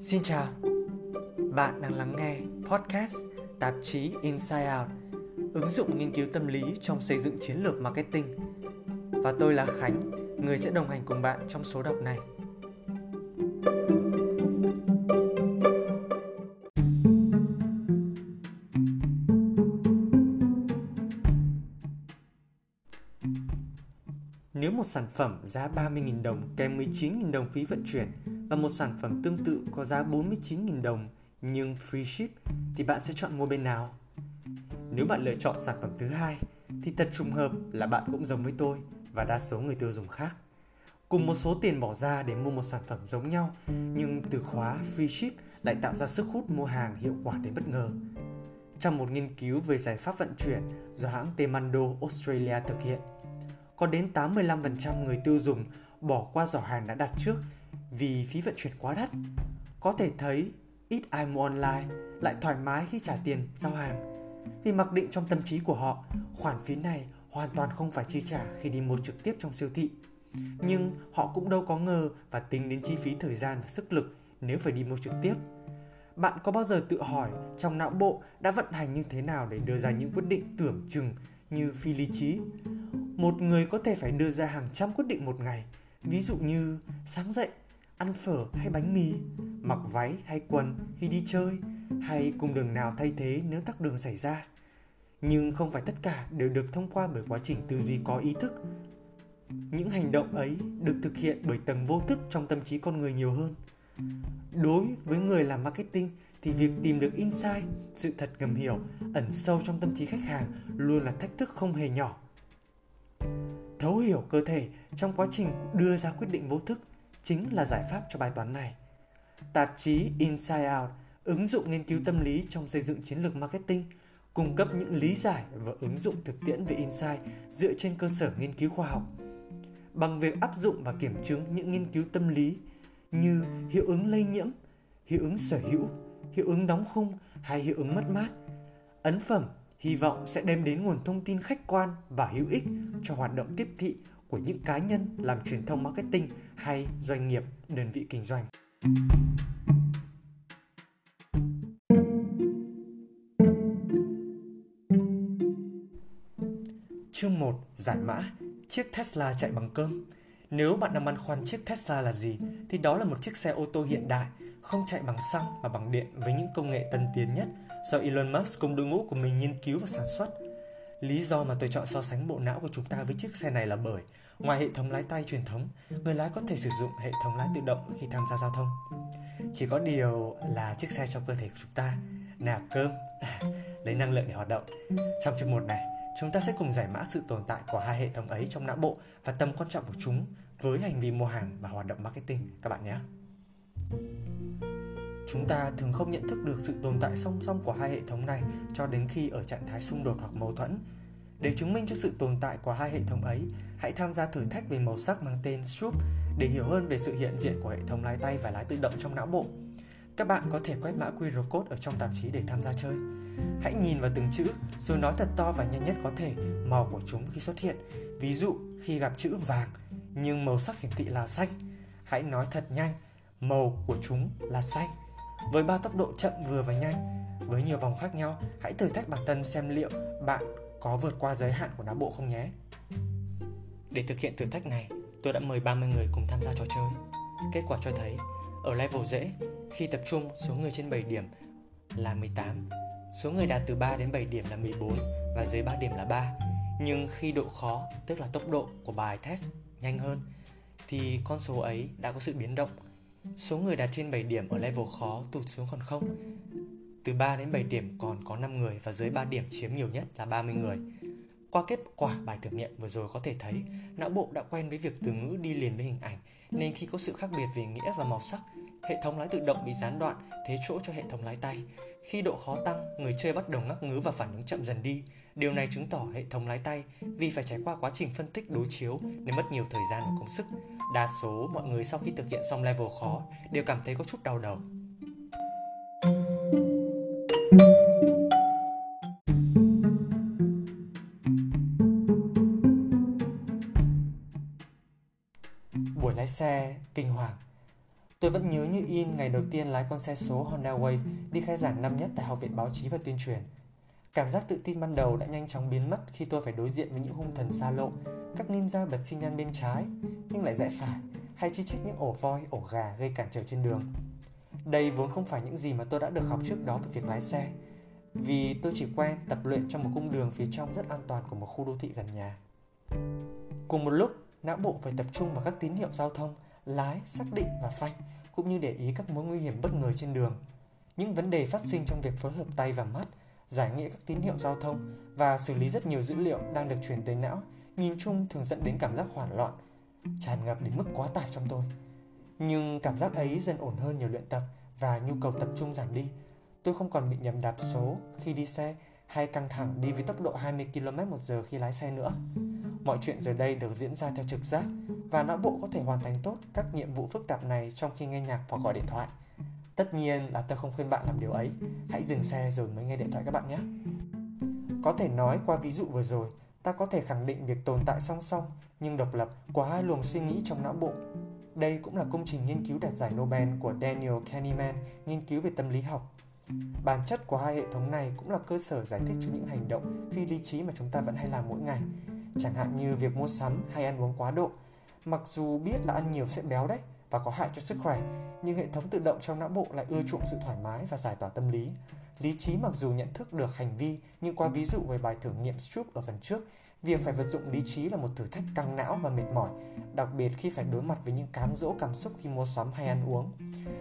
Xin chào, bạn đang lắng nghe podcast tạp chí Inside Out, ứng dụng nghiên cứu tâm lý trong xây dựng chiến lược marketing. Và tôi là Khánh, người sẽ đồng hành cùng bạn trong số đọc này. Nếu một sản phẩm giá 30.000 đồng kèm 19.000 đồng phí vận chuyển và một sản phẩm tương tự có giá 49.000 đồng nhưng free ship thì bạn sẽ chọn mua bên nào? Nếu bạn lựa chọn sản phẩm thứ hai thì thật trùng hợp là bạn cũng giống với tôi và đa số người tiêu dùng khác. Cùng một số tiền bỏ ra để mua một sản phẩm giống nhau nhưng từ khóa free ship lại tạo ra sức hút mua hàng hiệu quả đến bất ngờ. Trong một nghiên cứu về giải pháp vận chuyển do hãng Temando Australia thực hiện, có đến 85% người tiêu dùng bỏ qua giỏ hàng đã đặt trước vì phí vận chuyển quá đắt. Có thể thấy ít ai mua online lại thoải mái khi trả tiền giao hàng vì mặc định trong tâm trí của họ khoản phí này hoàn toàn không phải chi trả khi đi mua trực tiếp trong siêu thị. Nhưng họ cũng đâu có ngờ và tính đến chi phí thời gian và sức lực nếu phải đi mua trực tiếp. Bạn có bao giờ tự hỏi trong não bộ đã vận hành như thế nào để đưa ra những quyết định tưởng chừng như phi lý trí? Một người có thể phải đưa ra hàng trăm quyết định một ngày, ví dụ như sáng dậy ăn phở hay bánh mì, mặc váy hay quần khi đi chơi, hay cùng đường nào thay thế nếu tắc đường xảy ra. Nhưng không phải tất cả đều được thông qua bởi quá trình tư duy có ý thức. Những hành động ấy được thực hiện bởi tầng vô thức trong tâm trí con người nhiều hơn. Đối với người làm marketing thì việc tìm được insight, sự thật ngầm hiểu, ẩn sâu trong tâm trí khách hàng luôn là thách thức không hề nhỏ. Thấu hiểu cơ thể trong quá trình đưa ra quyết định vô thức chính là giải pháp cho bài toán này. Tạp chí Inside Out, ứng dụng nghiên cứu tâm lý trong xây dựng chiến lược marketing, cung cấp những lý giải và ứng dụng thực tiễn về insight dựa trên cơ sở nghiên cứu khoa học. Bằng việc áp dụng và kiểm chứng những nghiên cứu tâm lý như hiệu ứng lây nhiễm, hiệu ứng sở hữu, hiệu ứng đóng khung hay hiệu ứng mất mát, ấn phẩm hy vọng sẽ đem đến nguồn thông tin khách quan và hữu ích cho hoạt động tiếp thị của những cá nhân làm truyền thông marketing hay doanh nghiệp, đơn vị kinh doanh. Chương 1. Giải mã Chiếc Tesla chạy bằng cơm Nếu bạn đang băn khoăn chiếc Tesla là gì thì đó là một chiếc xe ô tô hiện đại không chạy bằng xăng mà bằng điện với những công nghệ tân tiến nhất do Elon Musk cùng đội ngũ của mình nghiên cứu và sản xuất. Lý do mà tôi chọn so sánh bộ não của chúng ta với chiếc xe này là bởi Ngoài hệ thống lái tay truyền thống, người lái có thể sử dụng hệ thống lái tự động khi tham gia giao thông. Chỉ có điều là chiếc xe trong cơ thể của chúng ta nạp cơm, lấy năng lượng để hoạt động. Trong chương một này, chúng ta sẽ cùng giải mã sự tồn tại của hai hệ thống ấy trong não bộ và tầm quan trọng của chúng với hành vi mua hàng và hoạt động marketing các bạn nhé. Chúng ta thường không nhận thức được sự tồn tại song song của hai hệ thống này cho đến khi ở trạng thái xung đột hoặc mâu thuẫn để chứng minh cho sự tồn tại của hai hệ thống ấy, hãy tham gia thử thách về màu sắc mang tên Stroop để hiểu hơn về sự hiện diện của hệ thống lái tay và lái tự động trong não bộ. Các bạn có thể quét mã QR code ở trong tạp chí để tham gia chơi. Hãy nhìn vào từng chữ rồi nói thật to và nhanh nhất có thể màu của chúng khi xuất hiện. Ví dụ khi gặp chữ vàng nhưng màu sắc hiển thị là xanh, hãy nói thật nhanh màu của chúng là xanh. Với ba tốc độ chậm vừa và nhanh, với nhiều vòng khác nhau, hãy thử thách bản thân xem liệu bạn có vượt qua giới hạn của não bộ không nhé. Để thực hiện thử thách này, tôi đã mời 30 người cùng tham gia trò chơi. Kết quả cho thấy, ở level dễ, khi tập trung số người trên 7 điểm là 18, số người đạt từ 3 đến 7 điểm là 14 và dưới 3 điểm là 3. Nhưng khi độ khó, tức là tốc độ của bài test nhanh hơn, thì con số ấy đã có sự biến động. Số người đạt trên 7 điểm ở level khó tụt xuống còn không từ 3 đến 7 điểm còn có 5 người và dưới 3 điểm chiếm nhiều nhất là 30 người. Qua kết quả bài thử nghiệm vừa rồi có thể thấy, não bộ đã quen với việc từ ngữ đi liền với hình ảnh, nên khi có sự khác biệt về nghĩa và màu sắc, hệ thống lái tự động bị gián đoạn, thế chỗ cho hệ thống lái tay. Khi độ khó tăng, người chơi bắt đầu ngắc ngứ và phản ứng chậm dần đi. Điều này chứng tỏ hệ thống lái tay vì phải trải qua quá trình phân tích đối chiếu nên mất nhiều thời gian và công sức. Đa số mọi người sau khi thực hiện xong level khó đều cảm thấy có chút đau đầu. Buổi lái xe kinh hoàng Tôi vẫn nhớ như in ngày đầu tiên lái con xe số Honda Wave đi khai giảng năm nhất tại Học viện Báo chí và Tuyên truyền. Cảm giác tự tin ban đầu đã nhanh chóng biến mất khi tôi phải đối diện với những hung thần xa lộ, các ninja bật xi nhan bên trái nhưng lại rẽ phải, hay chi chít những ổ voi, ổ gà gây cản trở trên đường. Đây vốn không phải những gì mà tôi đã được học trước đó về việc lái xe, vì tôi chỉ quen tập luyện trong một cung đường phía trong rất an toàn của một khu đô thị gần nhà. Cùng một lúc, não bộ phải tập trung vào các tín hiệu giao thông, lái, xác định và phanh, cũng như để ý các mối nguy hiểm bất ngờ trên đường. Những vấn đề phát sinh trong việc phối hợp tay và mắt, giải nghĩa các tín hiệu giao thông và xử lý rất nhiều dữ liệu đang được truyền tới não, nhìn chung thường dẫn đến cảm giác hoảng loạn, tràn ngập đến mức quá tải trong tôi. Nhưng cảm giác ấy dần ổn hơn nhờ luyện tập và nhu cầu tập trung giảm đi. Tôi không còn bị nhầm đạp số khi đi xe hay căng thẳng đi với tốc độ 20 km một giờ khi lái xe nữa. Mọi chuyện giờ đây được diễn ra theo trực giác và não bộ có thể hoàn thành tốt các nhiệm vụ phức tạp này trong khi nghe nhạc hoặc gọi điện thoại. Tất nhiên là tôi không khuyên bạn làm điều ấy. Hãy dừng xe rồi mới nghe điện thoại các bạn nhé. Có thể nói qua ví dụ vừa rồi, ta có thể khẳng định việc tồn tại song song nhưng độc lập của hai luồng suy nghĩ trong não bộ. Đây cũng là công trình nghiên cứu đạt giải Nobel của Daniel Kahneman nghiên cứu về tâm lý học. Bản chất của hai hệ thống này cũng là cơ sở giải thích cho những hành động phi lý trí mà chúng ta vẫn hay làm mỗi ngày, chẳng hạn như việc mua sắm hay ăn uống quá độ. Mặc dù biết là ăn nhiều sẽ béo đấy và có hại cho sức khỏe, nhưng hệ thống tự động trong não bộ lại ưa chuộng sự thoải mái và giải tỏa tâm lý. Lý trí mặc dù nhận thức được hành vi, nhưng qua ví dụ về bài thử nghiệm Stroop ở phần trước, việc phải vận dụng lý trí là một thử thách căng não và mệt mỏi, đặc biệt khi phải đối mặt với những cám dỗ cảm xúc khi mua sắm hay ăn uống.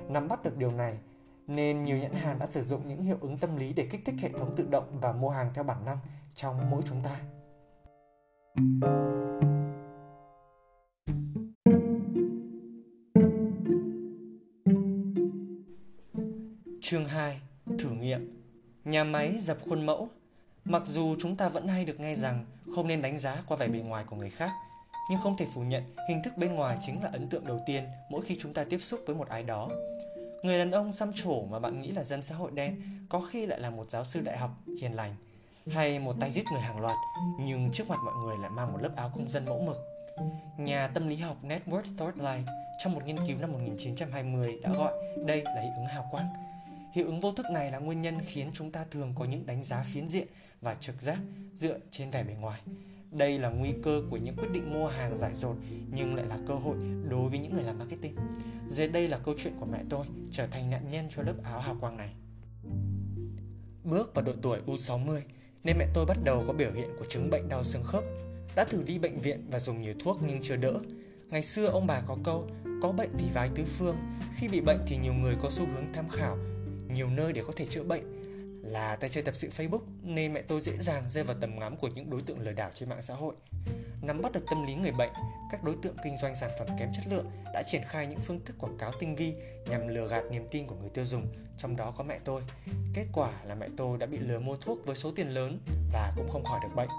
Nắm bắt được điều này, nên nhiều nhãn hàng đã sử dụng những hiệu ứng tâm lý để kích thích hệ thống tự động và mua hàng theo bản năng trong mỗi chúng ta. Chương 2. Thử nghiệm Nhà máy dập khuôn mẫu Mặc dù chúng ta vẫn hay được nghe rằng không nên đánh giá qua vẻ bề ngoài của người khác, nhưng không thể phủ nhận hình thức bên ngoài chính là ấn tượng đầu tiên mỗi khi chúng ta tiếp xúc với một ai đó. Người đàn ông xăm trổ mà bạn nghĩ là dân xã hội đen có khi lại là một giáo sư đại học hiền lành hay một tay giết người hàng loạt nhưng trước mặt mọi người lại mang một lớp áo công dân mẫu mực. Nhà tâm lý học Network Thorndike trong một nghiên cứu năm 1920 đã gọi đây là hiệu ứng hào quang. Hiệu ứng vô thức này là nguyên nhân khiến chúng ta thường có những đánh giá phiến diện và trực giác dựa trên vẻ bề ngoài. Đây là nguy cơ của những quyết định mua hàng giải dột nhưng lại là cơ hội đối với những người làm marketing. Dưới đây là câu chuyện của mẹ tôi trở thành nạn nhân cho lớp áo hào quang này. Bước vào độ tuổi U60 nên mẹ tôi bắt đầu có biểu hiện của chứng bệnh đau xương khớp. Đã thử đi bệnh viện và dùng nhiều thuốc nhưng chưa đỡ. Ngày xưa ông bà có câu có bệnh thì vái tứ phương, khi bị bệnh thì nhiều người có xu hướng tham khảo nhiều nơi để có thể chữa bệnh là tay chơi tập sự Facebook nên mẹ tôi dễ dàng rơi vào tầm ngắm của những đối tượng lừa đảo trên mạng xã hội. Nắm bắt được tâm lý người bệnh, các đối tượng kinh doanh sản phẩm kém chất lượng đã triển khai những phương thức quảng cáo tinh vi nhằm lừa gạt niềm tin của người tiêu dùng, trong đó có mẹ tôi. Kết quả là mẹ tôi đã bị lừa mua thuốc với số tiền lớn và cũng không khỏi được bệnh.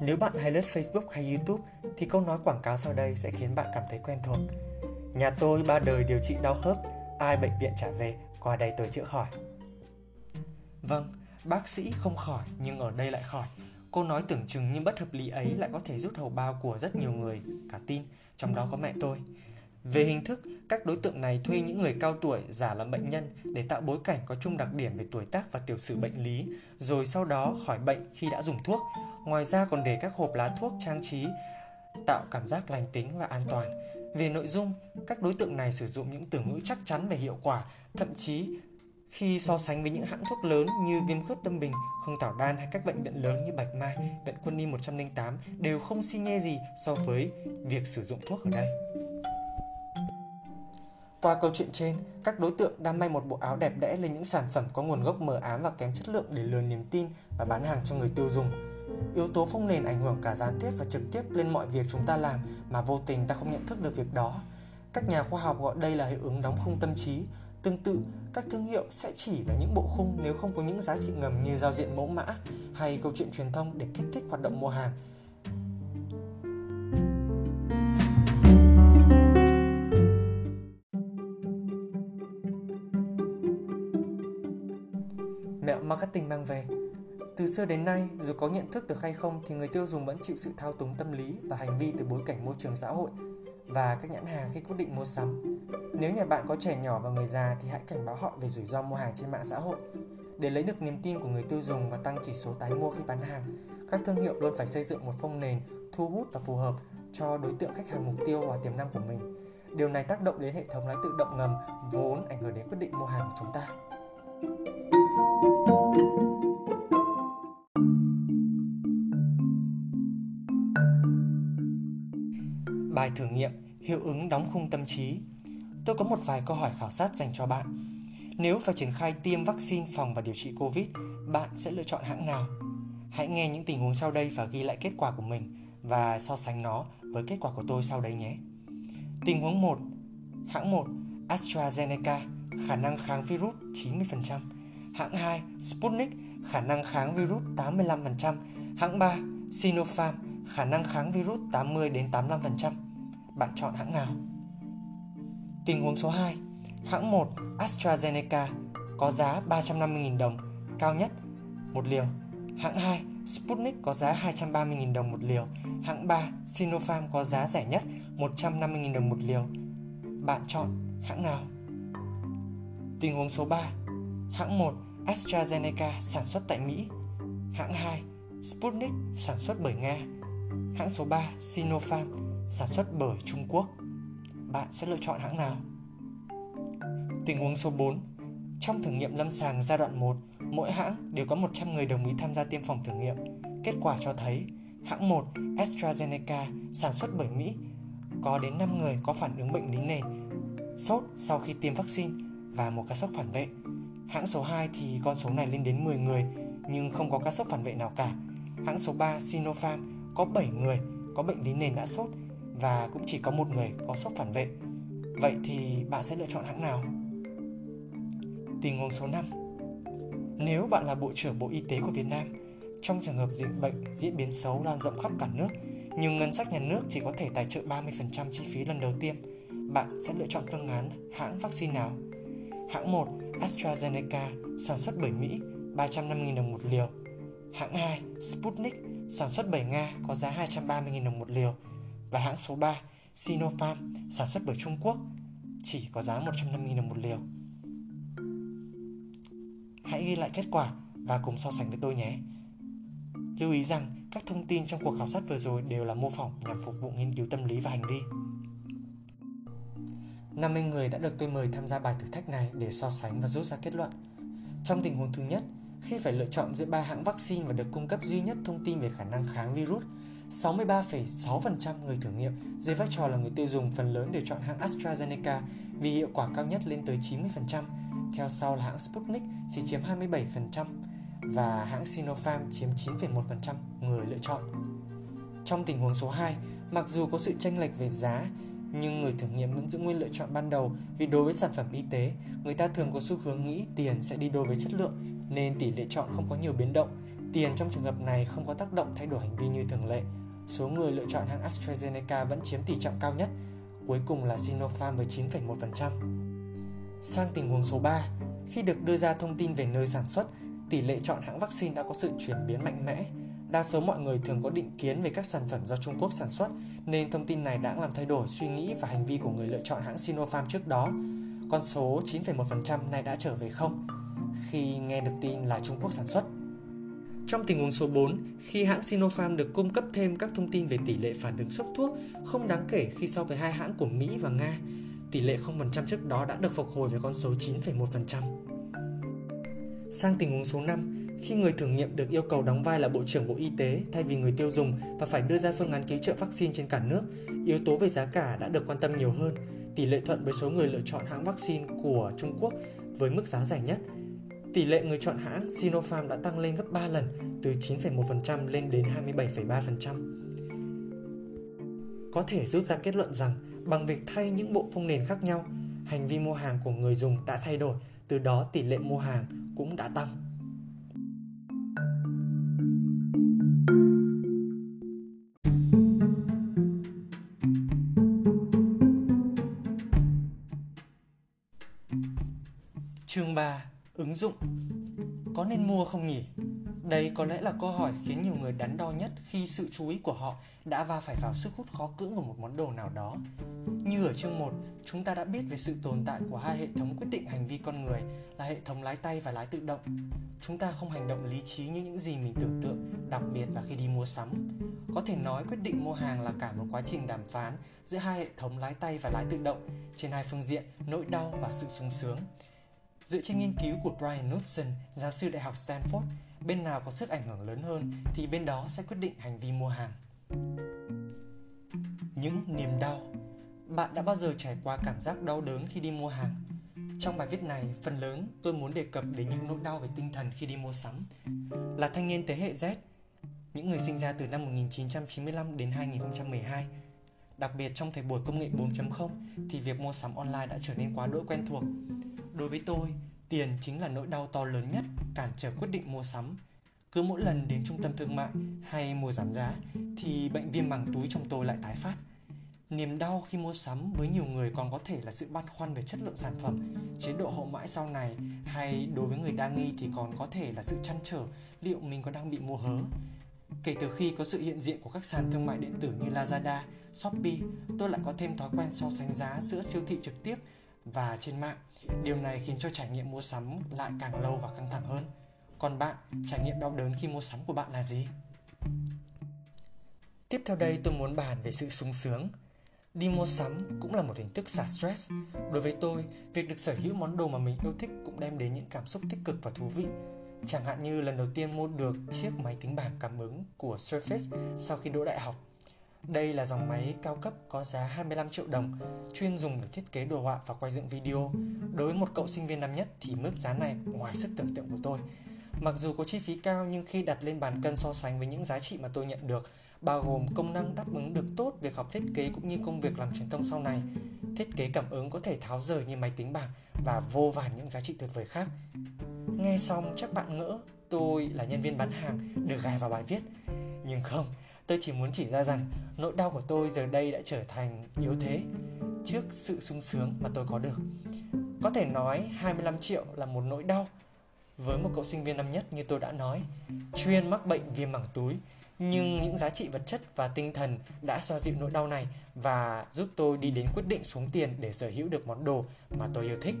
Nếu bạn hay lướt Facebook hay YouTube thì câu nói quảng cáo sau đây sẽ khiến bạn cảm thấy quen thuộc. Nhà tôi ba đời điều trị đau khớp, ai bệnh viện trả về, qua đây tôi chữa khỏi. Vâng, bác sĩ không khỏi nhưng ở đây lại khỏi. Cô nói tưởng chừng như bất hợp lý ấy lại có thể rút hầu bao của rất nhiều người, cả tin, trong đó có mẹ tôi. Về hình thức, các đối tượng này thuê những người cao tuổi giả làm bệnh nhân để tạo bối cảnh có chung đặc điểm về tuổi tác và tiểu sử bệnh lý, rồi sau đó khỏi bệnh khi đã dùng thuốc. Ngoài ra còn để các hộp lá thuốc trang trí tạo cảm giác lành tính và an toàn. Về nội dung, các đối tượng này sử dụng những từ ngữ chắc chắn về hiệu quả, thậm chí khi so sánh với những hãng thuốc lớn như viêm khớp tâm bình, không tảo đan hay các bệnh viện lớn như Bạch Mai, bệnh Quân y 108 đều không xi nhê gì so với việc sử dụng thuốc ở đây. Qua câu chuyện trên, các đối tượng đang may một bộ áo đẹp đẽ lên những sản phẩm có nguồn gốc mờ ám và kém chất lượng để lừa niềm tin và bán hàng cho người tiêu dùng. Yếu tố phong nền ảnh hưởng cả gián tiếp và trực tiếp lên mọi việc chúng ta làm mà vô tình ta không nhận thức được việc đó. Các nhà khoa học gọi đây là hiệu ứng đóng khung tâm trí. Tương tự, các thương hiệu sẽ chỉ là những bộ khung nếu không có những giá trị ngầm như giao diện mẫu mã hay câu chuyện truyền thông để kích thích hoạt động mua hàng. Mẹo marketing mang về từ xưa đến nay, dù có nhận thức được hay không thì người tiêu dùng vẫn chịu sự thao túng tâm lý và hành vi từ bối cảnh môi trường xã hội. và các nhãn hàng khi quyết định mua sắm. Nếu nhà bạn có trẻ nhỏ và người già thì hãy cảnh báo họ về rủi ro mua hàng trên mạng xã hội. Để lấy được niềm tin của người tiêu dùng và tăng chỉ số tái mua khi bán hàng, các thương hiệu luôn phải xây dựng một phong nền thu hút và phù hợp cho đối tượng khách hàng mục tiêu và tiềm năng của mình. Điều này tác động đến hệ thống lái tự động ngầm vốn ảnh hưởng đến quyết định mua hàng của chúng ta. Bài thử nghiệm hiệu ứng đóng khung tâm trí. Tôi có một vài câu hỏi khảo sát dành cho bạn. Nếu phải triển khai tiêm vaccine phòng và điều trị Covid, bạn sẽ lựa chọn hãng nào? Hãy nghe những tình huống sau đây và ghi lại kết quả của mình và so sánh nó với kết quả của tôi sau đây nhé. Tình huống 1. Hãng 1 AstraZeneca khả năng kháng virus 90%. Hãng 2 Sputnik khả năng kháng virus 85%. Hãng 3 Sinopharm khả năng kháng virus 80 đến 85%. Bạn chọn hãng nào? Tình huống số 2 Hãng 1 AstraZeneca có giá 350.000 đồng, cao nhất một liều. Hãng 2 Sputnik có giá 230.000 đồng một liều. Hãng 3 Sinopharm có giá rẻ nhất 150.000 đồng một liều. Bạn chọn hãng nào? Tình huống số 3 Hãng 1 AstraZeneca sản xuất tại Mỹ. Hãng 2 Sputnik sản xuất bởi Nga. Hãng số 3 Sinopharm sản xuất bởi Trung Quốc. Bạn sẽ lựa chọn hãng nào? Tình huống số 4 Trong thử nghiệm lâm sàng giai đoạn 1, mỗi hãng đều có 100 người đồng ý tham gia tiêm phòng thử nghiệm. Kết quả cho thấy hãng 1 AstraZeneca sản xuất bởi Mỹ có đến 5 người có phản ứng bệnh lý nền, sốt sau khi tiêm vaccine và một ca sốc phản vệ. Hãng số 2 thì con số này lên đến 10 người nhưng không có ca sốc phản vệ nào cả. Hãng số 3 Sinopharm có 7 người có bệnh lý nền đã sốt và cũng chỉ có một người có sốc phản vệ. Vậy thì bạn sẽ lựa chọn hãng nào? Tình huống số 5 Nếu bạn là Bộ trưởng Bộ Y tế của Việt Nam, trong trường hợp dịch bệnh diễn biến xấu lan rộng khắp cả nước, nhưng ngân sách nhà nước chỉ có thể tài trợ 30% chi phí lần đầu tiêm, bạn sẽ lựa chọn phương án hãng vaccine nào? Hãng 1 AstraZeneca sản xuất bởi Mỹ 350.000 đồng một liều. Hãng 2 Sputnik sản xuất bởi Nga có giá 230.000 đồng một liều. Và hãng số 3 Sinopharm sản xuất bởi Trung Quốc chỉ có giá 150.000 đồng một liều. Hãy ghi lại kết quả và cùng so sánh với tôi nhé. Lưu ý rằng các thông tin trong cuộc khảo sát vừa rồi đều là mô phỏng nhằm phục vụ nghiên cứu tâm lý và hành vi. 50 người đã được tôi mời tham gia bài thử thách này để so sánh và rút ra kết luận. Trong tình huống thứ nhất, khi phải lựa chọn giữa ba hãng vaccine và được cung cấp duy nhất thông tin về khả năng kháng virus, 63,6% người thử nghiệm dưới vai trò là người tiêu dùng phần lớn đều chọn hãng AstraZeneca vì hiệu quả cao nhất lên tới 90%, theo sau là hãng Sputnik chỉ chiếm 27% và hãng Sinopharm chiếm 9,1% người lựa chọn. Trong tình huống số 2, mặc dù có sự tranh lệch về giá, nhưng người thử nghiệm vẫn giữ nguyên lựa chọn ban đầu vì đối với sản phẩm y tế, người ta thường có xu hướng nghĩ tiền sẽ đi đôi với chất lượng nên tỷ lệ chọn không có nhiều biến động. Tiền trong trường hợp này không có tác động thay đổi hành vi như thường lệ. Số người lựa chọn hãng AstraZeneca vẫn chiếm tỷ trọng cao nhất, cuối cùng là Sinopharm với 9,1%. Sang tình huống số 3, khi được đưa ra thông tin về nơi sản xuất, tỷ lệ chọn hãng vaccine đã có sự chuyển biến mạnh mẽ. Đa số mọi người thường có định kiến về các sản phẩm do Trung Quốc sản xuất, nên thông tin này đã làm thay đổi suy nghĩ và hành vi của người lựa chọn hãng Sinopharm trước đó. Con số 9,1% này đã trở về không khi nghe được tin là Trung Quốc sản xuất. Trong tình huống số 4, khi hãng Sinopharm được cung cấp thêm các thông tin về tỷ lệ phản ứng sốc thuốc không đáng kể khi so với hai hãng của Mỹ và Nga, tỷ lệ 0% trước đó đã được phục hồi về con số 9,1%. Sang tình huống số 5, khi người thử nghiệm được yêu cầu đóng vai là Bộ trưởng Bộ Y tế thay vì người tiêu dùng và phải đưa ra phương án cứu trợ vaccine trên cả nước, yếu tố về giá cả đã được quan tâm nhiều hơn. Tỷ lệ thuận với số người lựa chọn hãng vaccine của Trung Quốc với mức giá rẻ nhất. Tỷ lệ người chọn hãng Sinopharm đã tăng lên gấp 3 lần, từ 9,1% lên đến 27,3%. Có thể rút ra kết luận rằng bằng việc thay những bộ phông nền khác nhau, hành vi mua hàng của người dùng đã thay đổi, từ đó tỷ lệ mua hàng cũng đã tăng. Mua không nhỉ? Đây có lẽ là câu hỏi khiến nhiều người đắn đo nhất khi sự chú ý của họ đã va phải vào sức hút khó cưỡng của một món đồ nào đó. Như ở chương 1, chúng ta đã biết về sự tồn tại của hai hệ thống quyết định hành vi con người là hệ thống lái tay và lái tự động. Chúng ta không hành động lý trí như những gì mình tưởng tượng, đặc biệt là khi đi mua sắm. Có thể nói quyết định mua hàng là cả một quá trình đàm phán giữa hai hệ thống lái tay và lái tự động trên hai phương diện nỗi đau và sự sung sướng. Dựa trên nghiên cứu của Brian Knudsen, giáo sư đại học Stanford, bên nào có sức ảnh hưởng lớn hơn thì bên đó sẽ quyết định hành vi mua hàng. Những niềm đau Bạn đã bao giờ trải qua cảm giác đau đớn khi đi mua hàng? Trong bài viết này, phần lớn tôi muốn đề cập đến những nỗi đau về tinh thần khi đi mua sắm. Là thanh niên thế hệ Z, những người sinh ra từ năm 1995 đến 2012, đặc biệt trong thời buổi công nghệ 4.0 thì việc mua sắm online đã trở nên quá đỗi quen thuộc. Đối với tôi, tiền chính là nỗi đau to lớn nhất cản trở quyết định mua sắm. Cứ mỗi lần đến trung tâm thương mại hay mua giảm giá thì bệnh viêm màng túi trong tôi lại tái phát. Niềm đau khi mua sắm với nhiều người còn có thể là sự băn khoăn về chất lượng sản phẩm, chế độ hậu mãi sau này hay đối với người đa nghi thì còn có thể là sự chăn trở liệu mình có đang bị mua hớ. Kể từ khi có sự hiện diện của các sàn thương mại điện tử như Lazada, Shopee, tôi lại có thêm thói quen so sánh giá giữa siêu thị trực tiếp và trên mạng. Điều này khiến cho trải nghiệm mua sắm lại càng lâu và căng thẳng hơn. Còn bạn, trải nghiệm đau đớn khi mua sắm của bạn là gì? Tiếp theo đây tôi muốn bàn về sự sung sướng. Đi mua sắm cũng là một hình thức xả stress. Đối với tôi, việc được sở hữu món đồ mà mình yêu thích cũng đem đến những cảm xúc tích cực và thú vị. Chẳng hạn như lần đầu tiên mua được chiếc máy tính bảng cảm ứng của Surface sau khi đỗ đại học. Đây là dòng máy cao cấp có giá 25 triệu đồng, chuyên dùng để thiết kế đồ họa và quay dựng video. Đối với một cậu sinh viên năm nhất thì mức giá này ngoài sức tưởng tượng của tôi. Mặc dù có chi phí cao nhưng khi đặt lên bàn cân so sánh với những giá trị mà tôi nhận được, bao gồm công năng đáp ứng được tốt việc học thiết kế cũng như công việc làm truyền thông sau này, thiết kế cảm ứng có thể tháo rời như máy tính bảng và vô vàn những giá trị tuyệt vời khác. Nghe xong chắc bạn ngỡ tôi là nhân viên bán hàng được gài vào bài viết. Nhưng không, tôi chỉ muốn chỉ ra rằng nỗi đau của tôi giờ đây đã trở thành yếu thế trước sự sung sướng mà tôi có được. Có thể nói 25 triệu là một nỗi đau với một cậu sinh viên năm nhất như tôi đã nói, chuyên mắc bệnh viêm mảng túi, nhưng những giá trị vật chất và tinh thần đã xoa dịu nỗi đau này và giúp tôi đi đến quyết định xuống tiền để sở hữu được món đồ mà tôi yêu thích.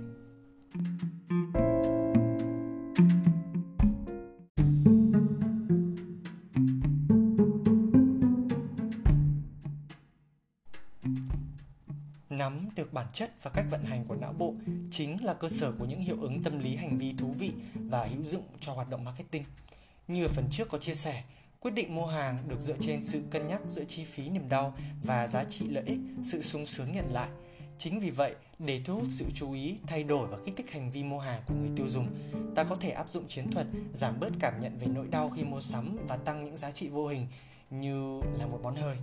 Chất và cách vận hành của não bộ chính là cơ sở của những hiệu ứng tâm lý hành vi thú vị và hữu dụng cho hoạt động marketing. Như ở phần trước có chia sẻ, quyết định mua hàng được dựa trên sự cân nhắc giữa chi phí niềm đau và giá trị lợi ích, sự sung sướng nhận lại. Chính vì vậy, để thu hút sự chú ý, thay đổi và kích thích hành vi mua hàng của người tiêu dùng, ta có thể áp dụng chiến thuật giảm bớt cảm nhận về nỗi đau khi mua sắm và tăng những giá trị vô hình như là một món hời.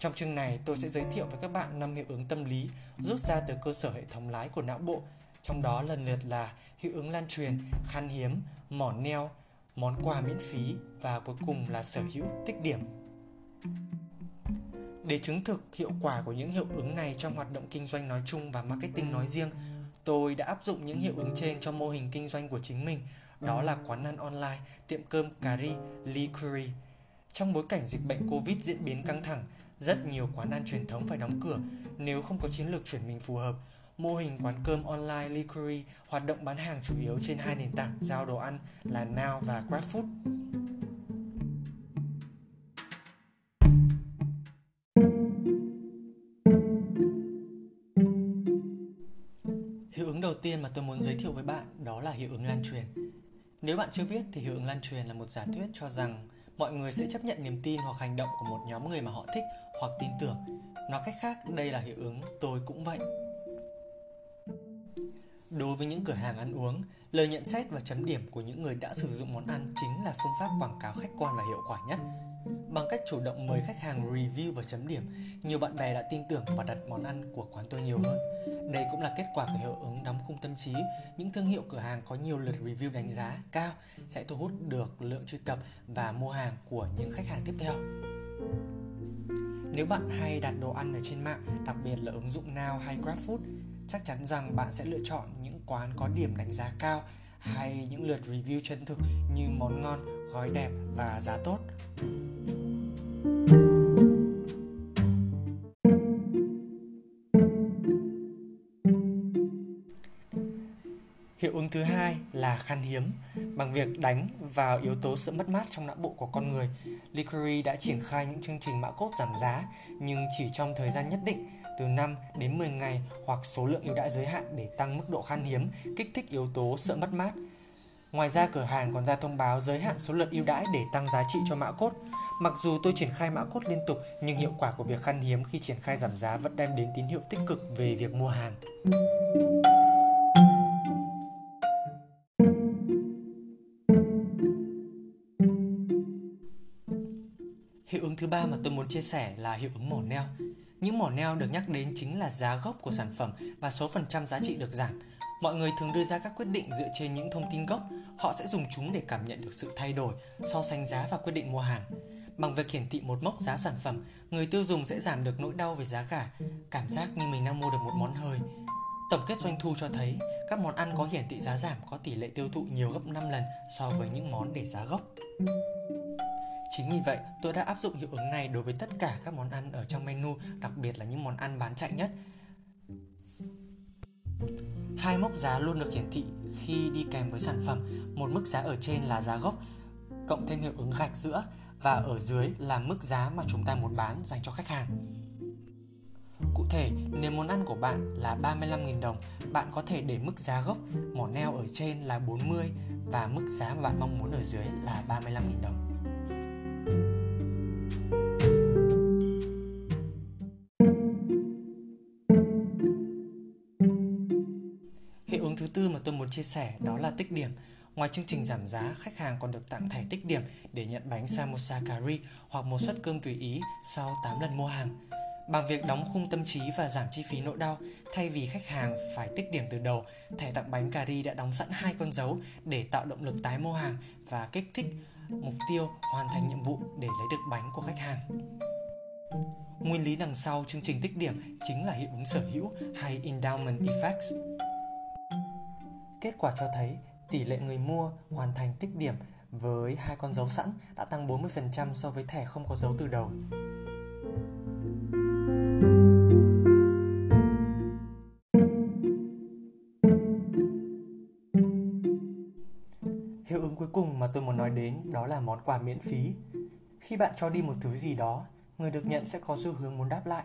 Trong chương này, tôi sẽ giới thiệu với các bạn năm hiệu ứng tâm lý rút ra từ cơ sở hệ thống lái của não bộ, trong đó lần lượt là hiệu ứng lan truyền, khan hiếm, mỏ neo, món quà miễn phí và cuối cùng là sở hữu tích điểm. Để chứng thực hiệu quả của những hiệu ứng này trong hoạt động kinh doanh nói chung và marketing nói riêng, tôi đã áp dụng những hiệu ứng trên cho mô hình kinh doanh của chính mình, đó là quán ăn online, tiệm cơm cà ri Lee Curry. Trong bối cảnh dịch bệnh Covid diễn biến căng thẳng, rất nhiều quán ăn truyền thống phải đóng cửa nếu không có chiến lược chuyển mình phù hợp. Mô hình quán cơm online Liquory, hoạt động bán hàng chủ yếu trên hai nền tảng giao đồ ăn là Now và GrabFood. Hiệu ứng đầu tiên mà tôi muốn giới thiệu với bạn đó là hiệu ứng lan truyền. Nếu bạn chưa biết thì hiệu ứng lan truyền là một giả thuyết cho rằng mọi người sẽ chấp nhận niềm tin hoặc hành động của một nhóm người mà họ thích hoặc tin tưởng. Nói cách khác, đây là hiệu ứng tôi cũng vậy. Đối với những cửa hàng ăn uống, lời nhận xét và chấm điểm của những người đã sử dụng món ăn chính là phương pháp quảng cáo khách quan và hiệu quả nhất. Bằng cách chủ động mời khách hàng review và chấm điểm, nhiều bạn bè đã tin tưởng và đặt món ăn của quán tôi nhiều hơn. Đây cũng là kết quả của hiệu ứng đóng khung tâm trí. Những thương hiệu cửa hàng có nhiều lượt review đánh giá cao sẽ thu hút được lượng truy cập và mua hàng của những khách hàng tiếp theo. Nếu bạn hay đặt đồ ăn ở trên mạng, đặc biệt là ứng dụng Now hay GrabFood, chắc chắn rằng bạn sẽ lựa chọn những quán có điểm đánh giá cao hay những lượt review chân thực như món ngon, gói đẹp và giá tốt. Thứ hai là khan hiếm. Bằng việc đánh vào yếu tố sự mất mát trong não bộ của con người, Liquori đã triển khai những chương trình mã cốt giảm giá nhưng chỉ trong thời gian nhất định từ 5 đến 10 ngày hoặc số lượng ưu đãi giới hạn để tăng mức độ khan hiếm, kích thích yếu tố sợ mất mát. Ngoài ra, cửa hàng còn ra thông báo giới hạn số lượt ưu đãi để tăng giá trị cho mã cốt. Mặc dù tôi triển khai mã cốt liên tục, nhưng hiệu quả của việc khan hiếm khi triển khai giảm giá vẫn đem đến tín hiệu tích cực về việc mua hàng. Thứ ba mà tôi muốn chia sẻ là hiệu ứng mỏ neo. Những mỏ neo được nhắc đến chính là giá gốc của sản phẩm và số phần trăm giá trị được giảm. Mọi người thường đưa ra các quyết định dựa trên những thông tin gốc, họ sẽ dùng chúng để cảm nhận được sự thay đổi, so sánh giá và quyết định mua hàng. Bằng việc hiển thị một mốc giá sản phẩm, người tiêu dùng sẽ giảm được nỗi đau về giá cả, cảm giác như mình đang mua được một món hời. Tổng kết doanh thu cho thấy, các món ăn có hiển thị giá giảm có tỷ lệ tiêu thụ nhiều gấp 5 lần so với những món để giá gốc. Chính vì vậy, tôi đã áp dụng hiệu ứng này đối với tất cả các món ăn ở trong menu, đặc biệt là những món ăn bán chạy nhất. Hai mốc giá luôn được hiển thị khi đi kèm với sản phẩm. Một mức giá ở trên là giá gốc, cộng thêm hiệu ứng gạch giữa và ở dưới là mức giá mà chúng ta muốn bán dành cho khách hàng. Cụ thể, nếu món ăn của bạn là 35.000 đồng, bạn có thể để mức giá gốc mỏ neo ở trên là 40 và mức giá mà bạn mong muốn ở dưới là 35.000 đồng. Chia sẻ đó là tích điểm. Ngoài chương trình giảm giá, khách hàng còn được tặng thẻ tích điểm để nhận bánh samosa curry hoặc một suất cơm tùy ý sau 8 lần mua hàng. Bằng việc đóng khung tâm trí và giảm chi phí nỗi đau, thay vì khách hàng phải tích điểm từ đầu, thẻ tặng bánh cà ri đã đóng sẵn hai con dấu để tạo động lực tái mua hàng và kích thích mục tiêu hoàn thành nhiệm vụ để lấy được bánh của khách hàng. Nguyên lý đằng sau chương trình tích điểm chính là hiệu ứng sở hữu hay endowment effects. Kết quả cho thấy tỷ lệ người mua hoàn thành tích điểm với hai con dấu sẵn đã tăng 40% so với thẻ không có dấu từ đầu. Hiệu ứng cuối cùng mà tôi muốn nói đến đó là món quà miễn phí. Khi bạn cho đi một thứ gì đó, người được nhận sẽ có xu hướng muốn đáp lại.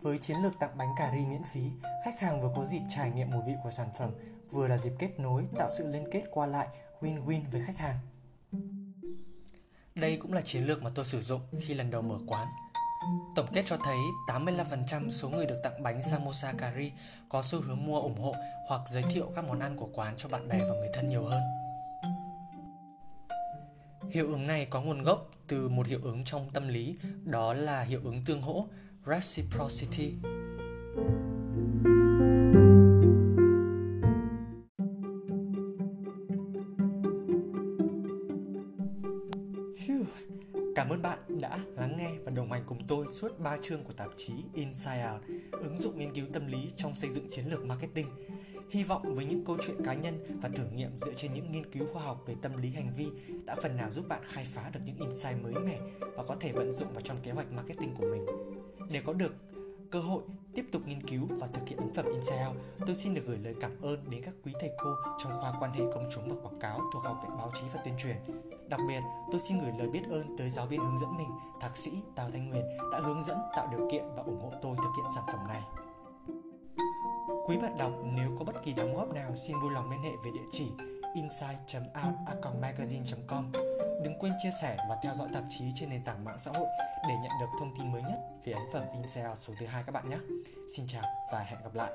Với chiến lược tặng bánh cà ri miễn phí, khách hàng vừa có dịp trải nghiệm mùi vị của sản phẩm, vừa là dịp kết nối, tạo sự liên kết qua lại, win-win với khách hàng. Đây cũng là chiến lược mà tôi sử dụng khi lần đầu mở quán. Tổng kết cho thấy 85% số người được tặng bánh samosa curry có xu hướng mua ủng hộ hoặc giới thiệu các món ăn của quán cho bạn bè và người thân nhiều hơn. Hiệu ứng này có nguồn gốc từ một hiệu ứng trong tâm lý, đó là hiệu ứng tương hỗ, reciprocity. Cùng tôi suốt 3 chương của tạp chí Inside Out, ứng dụng nghiên cứu tâm lý trong xây dựng chiến lược marketing. Hy vọng với những câu chuyện cá nhân và thử nghiệm dựa trên những nghiên cứu khoa học về tâm lý hành vi đã phần nào giúp bạn khai phá được những insight mới mẻ và có thể vận dụng vào trong kế hoạch marketing của mình. Để có được cơ hội tiếp tục nghiên cứu và thực hiện ấn phẩm Inside Out, tôi xin được gửi lời cảm ơn đến các quý thầy cô trong khoa quan hệ công chúng và quảng cáo thuộc Học viện Báo chí và Tuyên truyền. Đặc biệt, tôi xin gửi lời biết ơn tới giáo viên hướng dẫn mình, thạc sĩ Tào Thanh Nguyên đã hướng dẫn, tạo điều kiện và ủng hộ tôi thực hiện sản phẩm này. Quý bạn đọc nếu có bất kỳ đóng góp nào xin vui lòng liên hệ về địa chỉ insight.out.magazine.com Đừng quên chia sẻ và theo dõi tạp chí trên nền tảng mạng xã hội để nhận được thông tin mới nhất về ấn phẩm Inside Out số thứ hai các bạn nhé. Xin chào và hẹn gặp lại.